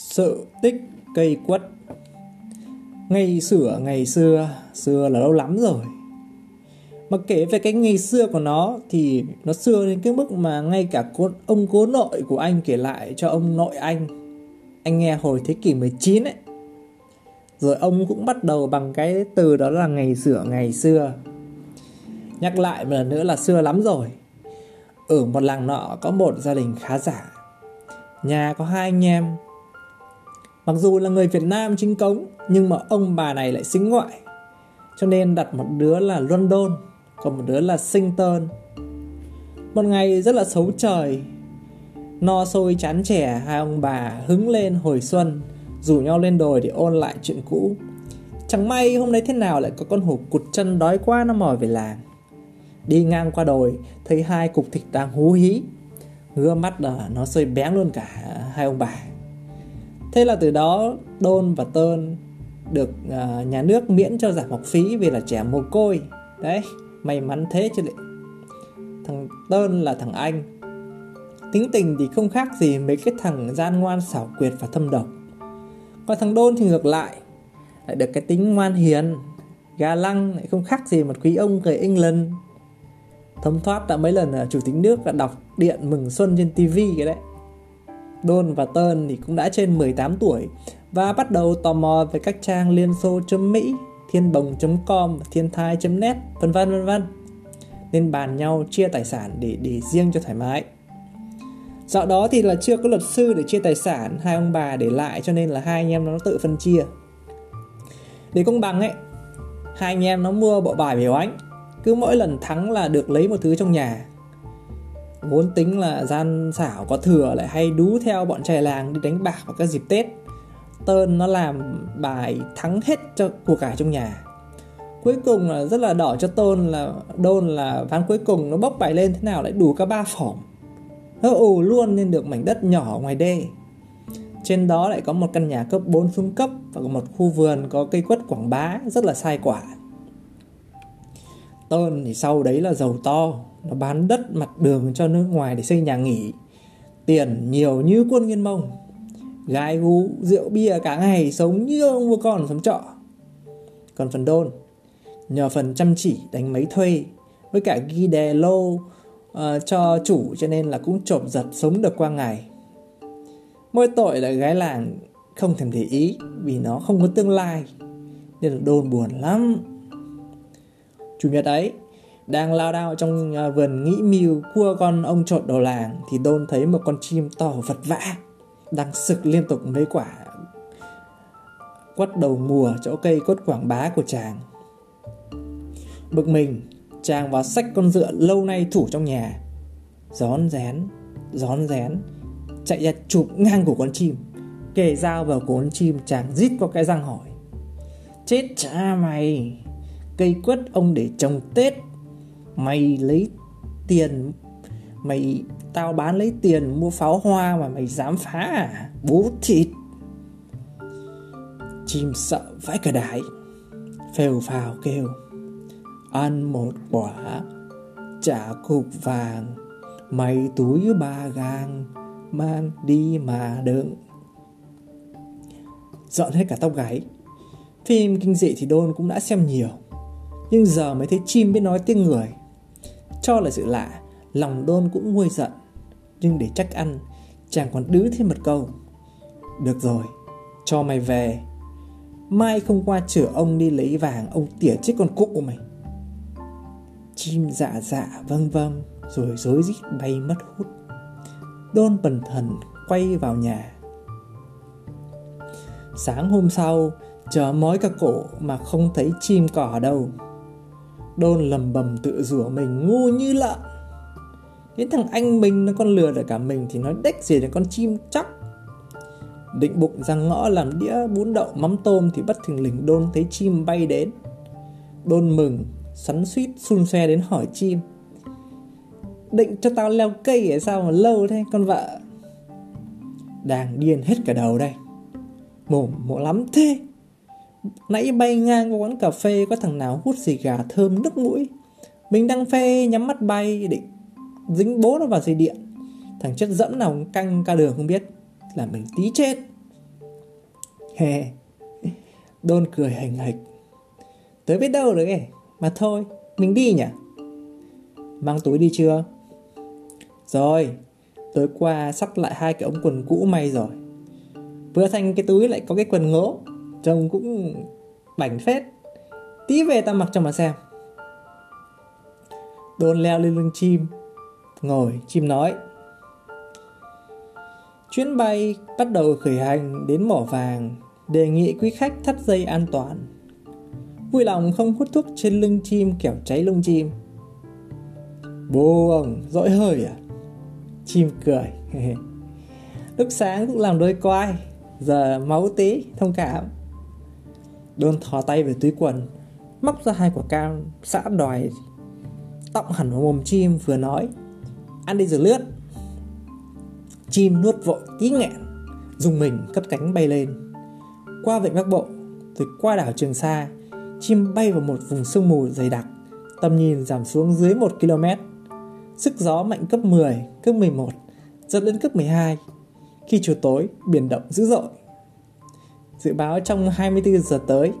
Sự tích cây quất. Ngày sửa ngày xưa Xưa là lâu lắm rồi. Mà kể về cái ngày xưa của nó Thì nó xưa đến cái mức mà Ngay cả cô, ông cố nội của anh kể lại Cho ông nội anh. Anh nghe hồi thế kỷ 19 ấy. Rồi ông cũng bắt đầu bằng cái từ đó là ngày sửa ngày xưa. Nhắc lại một lần nữa là xưa lắm rồi. Ở một làng nọ có một gia đình khá giả. Nhà có hai anh em. Mặc dù là người Việt Nam chính cống, Nhưng mà ông bà này lại xính ngoại. Cho nên đặt một đứa là London, Còn một đứa là Sington. Một ngày rất là xấu trời, No sôi chán trẻ Hai ông bà hứng lên hồi xuân, Rủ nhau lên đồi để ôn lại chuyện cũ. Chẳng may hôm đấy thế nào lại có con hổ cụt chân đói quá nó mỏi về làng. Đi ngang qua đồi, Thấy hai cục thịt đang hú hí. Ngứa mắt là nó sôi bén luôn cả hai ông bà. Thế là từ đó Đôn và Tơn được uh, nhà nước miễn cho giảm học phí vì là trẻ mồ côi. Đấy, may mắn thế chứ lại. Thằng Tơn là thằng Anh. Tính tình thì không khác gì mấy cái thằng gian ngoan xảo quyệt và thâm độc. Còn thằng Đôn thì ngược lại, lại được cái tính ngoan hiền, gà lăng lại không khác gì một quý ông người England. Thấm thoát đã mấy lần à, chủ tịch nước đã đọc điện mừng xuân trên tivi cái đấy. Đôn và Tơn thì cũng đã trên 18 tuổi và bắt đầu tò mò về các trang liên xô.mỹ, thiên bồng.com và thiên thai.net, vân vân vân vân. Nên bàn nhau chia tài sản để để riêng cho thoải mái. Dạo đó thì là chưa có luật sư để chia tài sản, hai ông bà để lại cho nên là hai anh em nó tự phân chia. Để công bằng ấy, hai anh em nó mua bộ bài biểu ánh, cứ mỗi lần thắng là được lấy một thứ trong nhà vốn tính là gian xảo có thừa lại hay đú theo bọn trẻ làng đi đánh bạc vào các dịp Tết. Tơn nó làm bài thắng hết cho của cải trong nhà. Cuối cùng là rất là đỏ cho Tôn là Đôn là ván cuối cùng nó bốc bài lên thế nào lại đủ cả ba phỏng. Nó ù luôn nên được mảnh đất nhỏ ngoài đê. Trên đó lại có một căn nhà cấp 4 xuống cấp và một khu vườn có cây quất quảng bá rất là sai quả. Tôn thì sau đấy là giàu to nó bán đất mặt đường cho nước ngoài để xây nhà nghỉ. Tiền nhiều như quân nghiên mông. Gái gú rượu bia cả ngày sống như ông vua con sống trọ. Còn phần đôn nhờ phần chăm chỉ đánh máy thuê với cả ghi đề lô uh, cho chủ cho nên là cũng trộm giật sống được qua ngày. Mỗi tội là gái làng không thèm để ý vì nó không có tương lai nên là đôn buồn lắm. Chủ nhật ấy đang lao đao trong à, vườn nghĩ mưu cua con ông trộn đầu làng thì đôn thấy một con chim to vật vã đang sực liên tục mấy quả quất đầu mùa chỗ cây cốt quảng bá của chàng. Bực mình, chàng vào sách con dựa lâu nay thủ trong nhà, rón rén rón rén, chạy ra chụp ngang của con chim. Kề dao vào cổ con chim, chàng rít qua cái răng hỏi, chết cha mày, cây quất ông để trồng tết mày lấy tiền, mày tao bán lấy tiền mua pháo hoa mà mày dám phá à? Bố thịt. Chim sợ vãi cả đái. Phèo phào kêu. Ăn một quả trả cục vàng. Mày túi ba gang, mang đi mà đựng. Dọn hết cả tóc gáy phim kinh dị thì đôn cũng đã xem nhiều. Nhưng giờ mới thấy chim biết nói tiếng người cho là sự lạ, Lòng đôn cũng nguôi giận. Nhưng để chắc ăn, Chàng còn đứ thêm một câu. Được rồi, Cho mày về. Mai không qua chở ông đi lấy vàng, Ông tỉa chết con cụ mày. Chim dạ dạ vâng vâng Rồi rối rít bay mất hút. Đôn bần thần quay vào nhà. Sáng hôm sau, Chờ mói cả cổ mà không thấy chim cỏ đâu. Đôn lầm bầm tự rủa mình, ngu như lợn Đến thằng anh mình, nó con lừa được cả mình Thì nói đếch gì là con chim chắc Định bụng ra ngõ làm đĩa bún đậu mắm tôm Thì bất thình lình đôn thấy chim bay đến. Đôn mừng sắn suýt xun xoe đến hỏi chim. Định cho tao leo cây ở sao mà lâu thế, con vợ. Đang điên hết cả đầu đây. Mồm mộ lắm thế. Nãy bay ngang qua quán cà phê, có thằng nào hút xì gà thơm nước mũi. Mình đang phê, nhắm mắt bay, định dính bố nó vào dây điện. Thằng chất dẫm nào canh ca đường không biết. Là mình tí chết. Đôn cười hành hịch tới biết đâu rồi ấy Mà thôi, mình đi nhỉ Mang túi đi chưa Rồi, Tối qua sắp lại hai cái ống quần cũ may rồi Vừa thành cái túi lại có cái quần ngỗ Trông cũng bảnh phết. Tí về ta mặc cho mà xem. Đôn leo lên lưng chim, Ngồi, chim nói. Chuyến bay bắt đầu khởi hành đến mỏ vàng, Đề nghị quý khách thắt dây an toàn. Vui lòng không hút thuốc trên lưng chim kẻo cháy lông chim. Bố ông dõi hơi à? Chim cười. Lúc sáng cũng làm đôi quai, Giờ máu tí, thông cảm. Đôn thò tay về túi quần Móc ra hai quả cam xã đòi Tọng hẳn vào mồm chim vừa nói Ăn đi rồi lướt. Chim nuốt vội tí nghẹn Dùng mình cất cánh bay lên. Qua vịnh Bắc Bộ Rồi qua đảo Trường Sa Chim bay vào một vùng sương mù dày đặc Tầm nhìn giảm xuống dưới 1 km. Sức gió mạnh cấp 10, cấp 11 Giật đến cấp 12 Khi chiều tối, biển động dữ dội. Dự báo trong 24 giờ tới.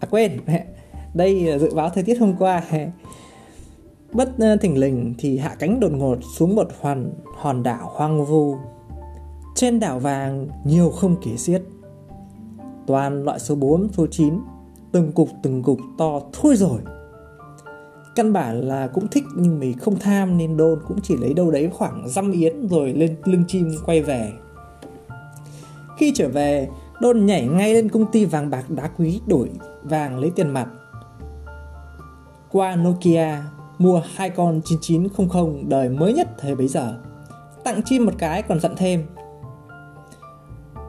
À quên, đây là dự báo thời tiết hôm qua. Bất thỉnh thình lình thì hạ cánh đột ngột xuống một hoàn hòn đảo hoang vu. Trên đảo vàng nhiều không kể xiết. Toàn loại số 4, số 9 Từng cục từng cục to thôi rồi. Căn bản là cũng thích nhưng mình không tham nên đôn cũng chỉ lấy đâu đấy khoảng dăm yến rồi lên lưng chim quay về. Khi trở về, đôn nhảy ngay lên công ty vàng bạc đá quý đổi vàng lấy tiền mặt. Qua Nokia mua hai con 9900 đời mới nhất thời bấy giờ. Tặng chim một cái còn dặn thêm.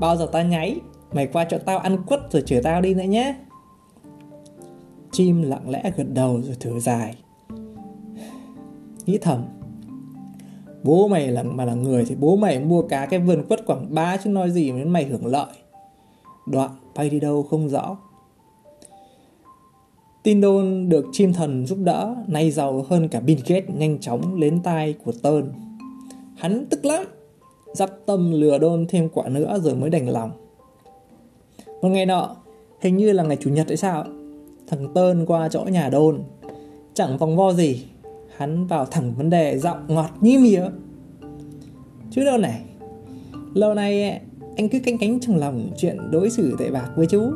Bao giờ ta nháy, mày qua chỗ tao ăn quất rồi chở tao đi nữa nhé. Chim lặng lẽ gật đầu rồi thở dài Nghĩ thầm Bố mày là mà là người thì bố mày mua cá cái vườn quất quảng ba chứ nói gì đến mày hưởng lợi Đoạn bay đi đâu không rõ. Tin đồn được chim thần giúp đỡ, Nay giàu hơn cả Bill Gates nhanh chóng lên tai của Tơn Hắn tức lắm Dắp tâm lừa đôn thêm quả nữa rồi mới đành lòng. Một ngày nọ, Hình như là ngày Chủ nhật hay sao, Thằng Tơn qua chỗ nhà đôn. Chẳng vòng vo gì, Hắn vào thẳng vấn đề giọng ngọt như mía Chứ đâu này, Lâu nay anh cứ canh cánh trong lòng chuyện đối xử tệ bạc với chú.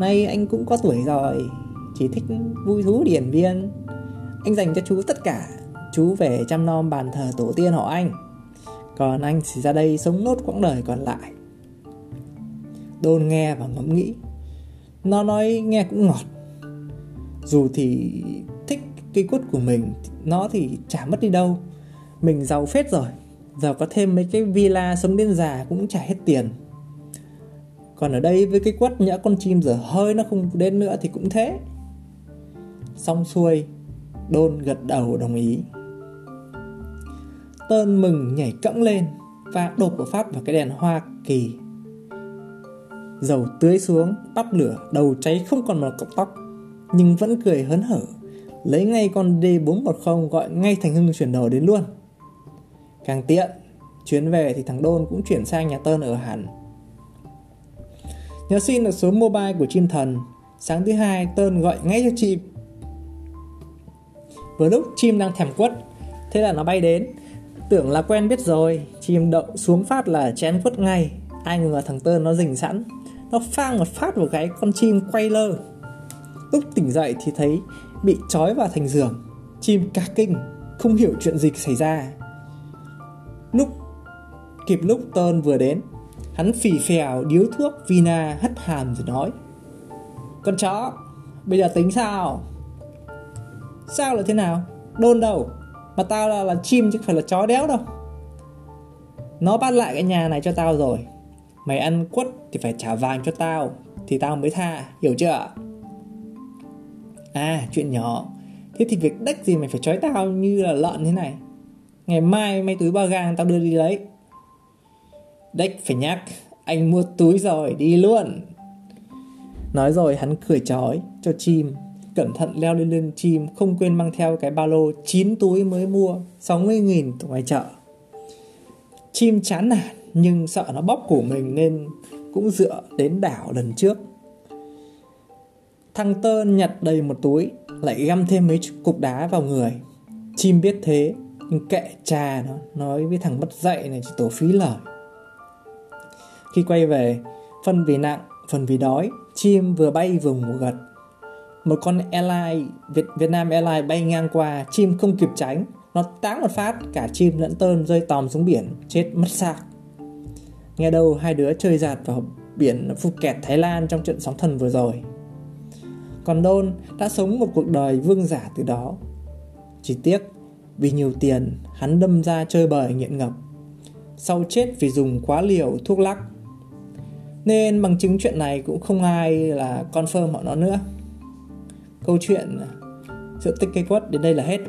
Nay anh cũng có tuổi rồi, Chỉ thích vui thú điển viên. Anh dành cho chú tất cả, Chú về chăm nom bàn thờ tổ tiên họ anh. Còn anh thì ra đây sống nốt quãng đời còn lại. Đôn nghe và ngẫm nghĩ, nó nói nghe cũng ngọt. Dù thì thích cây quất của mình, nó thì chả mất đi đâu. Mình giàu phết rồi giờ có thêm mấy cái villa sống đến già cũng chả hết tiền. Còn ở đây với cái quất nhỡ con chim giờ hơi nó không đến nữa thì cũng thế. Xong xuôi đôn gật đầu đồng ý. Tơn mừng nhảy cẫng lên và đột của pháp vào cái đèn hoa kỳ. Dầu tưới xuống, bắp lửa, đầu cháy không còn một cọng tóc Nhưng vẫn cười hớn hở. Lấy ngay con D410 gọi ngay thành Hưng chuyển đồ đến luôn. Càng tiện, Chuyến về thì thằng Đôn cũng chuyển sang nhà Tơn ở hẳn. Nhớ xin được số mobile của chim thần. Sáng thứ hai, Tơn gọi ngay cho chim Vừa lúc chim đang thèm quất, Thế là nó bay đến. Tưởng là quen biết rồi, Chim đậu xuống phát là chén quất ngay. Ai ngờ thằng Tơn nó rình sẵn. Nó phang một phát vào cái, con chim quay lơ. Lúc tỉnh dậy thì thấy bị trói vào thành giường. Chim cả kinh, không hiểu chuyện gì xảy ra lúc kịp lúc tơn vừa đến hắn phì phèo điếu thuốc vina hất hàm rồi nói con chó bây giờ tính sao? Sao là thế nào? Đôn đâu? Mà tao là, là chim chứ không phải là chó đéo đâu. Nó bắt lại cái nhà này cho tao rồi. Mày ăn quất thì phải trả vàng cho tao Thì tao mới tha, hiểu chưa? À chuyện nhỏ. Thế thì việc đếch gì mày phải trói tao như là lợn thế này? Ngày mai mấy túi ba gang, tao đưa đi lấy. Đếch, phải nhắc, Anh mua túi rồi, đi luôn. Nói rồi, hắn cười chói cho chim. Cẩn thận leo lên lưng chim, Không quên mang theo cái ba lô 9 túi mới mua 60.000 từ ngoài chợ. Chim chán nản, nhưng sợ nó bóp cổ mình nên cũng dựa đến đảo lần trước. Thằng Tơn nhặt đầy một túi, Lại găm thêm mấy cục đá vào người. Chim biết thế nhưng kệ cha nó Nói với thằng mất dạy này chỉ tổ phí lời. Khi quay về Phần vì nặng, phần vì đói Chim vừa bay vừa ngủ gật. Một con airline Việt, Việt Nam Airlines bay ngang qua Chim không kịp tránh. Nó táng một phát Cả chim lẫn tơn rơi tòm xuống biển Chết mất xác. Nghe đâu hai đứa chơi giạt vào biển Phuket Thái Lan trong trận sóng thần vừa rồi. Còn Đôn đã sống một cuộc đời vương giả từ đó. Chỉ tiếc, vì nhiều tiền, hắn đâm ra chơi bời nghiện ngập. Sau chết vì dùng quá liều thuốc lắc. Nên bằng chứng chuyện này cũng không ai là confirm họ nó nữa. Câu chuyện à, sự tích cây quất đến đây là hết.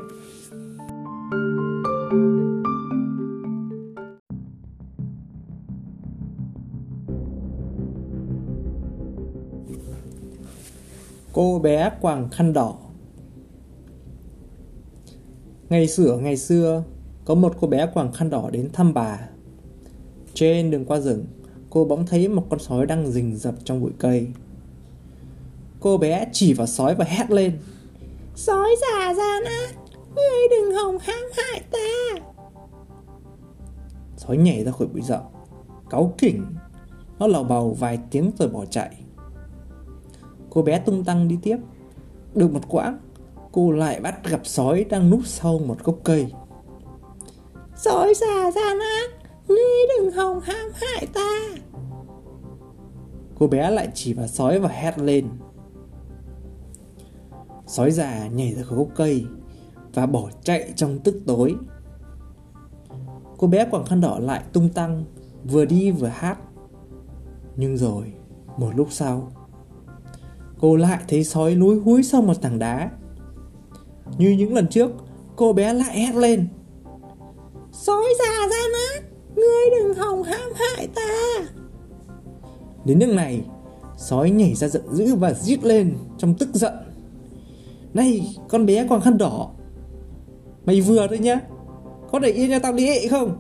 Cô bé quàng khăn đỏ Ngày xưa ngày xưa, Có một cô bé quàng khăn đỏ đến thăm bà. Trên đường qua rừng, Cô bỗng thấy một con sói đang rình rập trong bụi cây. Cô bé chỉ vào sói và hét lên, Sói già gian ác Ngươi đừng hòng hãm hại ta. Sói nhảy ra khỏi bụi rậm, Cáu kỉnh. Nó lào bầu vài tiếng rồi bỏ chạy. Cô bé tung tăng đi tiếp. Được một quãng Cô lại bắt gặp sói đang núp sau một gốc cây. Sói già gian ác Ngươi đừng hòng hãm hại ta. Cô bé lại chỉ vào sói và hét lên. Sói già nhảy ra khỏi gốc cây Và bỏ chạy trong tức tối. Cô bé quàng khăn đỏ lại tung tăng Vừa đi vừa hát. Nhưng rồi Một lúc sau cô lại thấy sói lúi húi sau một tảng đá. Như những lần trước, cô bé lại hét lên. Sói già ra nát, ngươi đừng hòng hãm hại ta. Đến nước này, sói nhảy ra giận dữ và giết lên trong tức giận. Này, con bé còn khăn đỏ. Mày vừa thôi nhá. Có để yên cho tao đi hệ không?